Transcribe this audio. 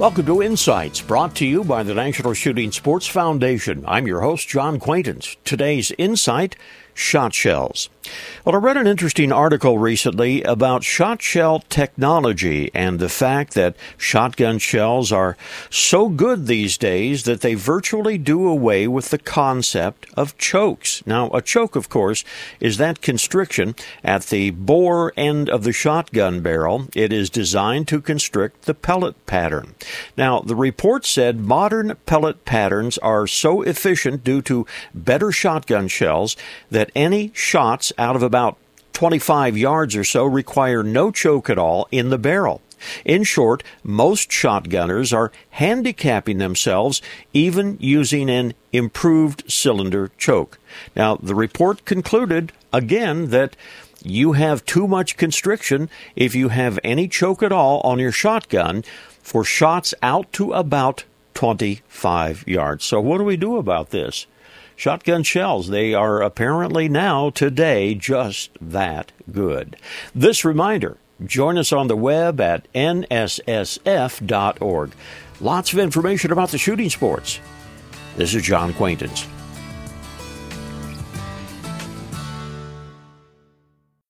Welcome to Insights, brought to you by the National Shooting Sports Foundation. I'm your host, John Quaintance. Today's Insight shot shells. Well, I read an interesting article recently about shot shell technology and the fact that shotgun shells are so good these days that they virtually do away with the concept of chokes. Now, a choke, of course, is that constriction at the bore end of the shotgun barrel. It is designed to constrict the pellet pattern. Now, the report said modern pellet patterns are so efficient due to better shotgun shells that any shots out of about 25 yards or so require no choke at all in the barrel. In short, most shotgunners are handicapping themselves even using an improved cylinder choke. Now, the report concluded again that you have too much constriction if you have any choke at all on your shotgun for shots out to about 25 yards. So, what do we do about this? shotgun shells. They are apparently now, today, just that good. This reminder join us on the web at nssf.org. Lots of information about the shooting sports. This is John Quaintance.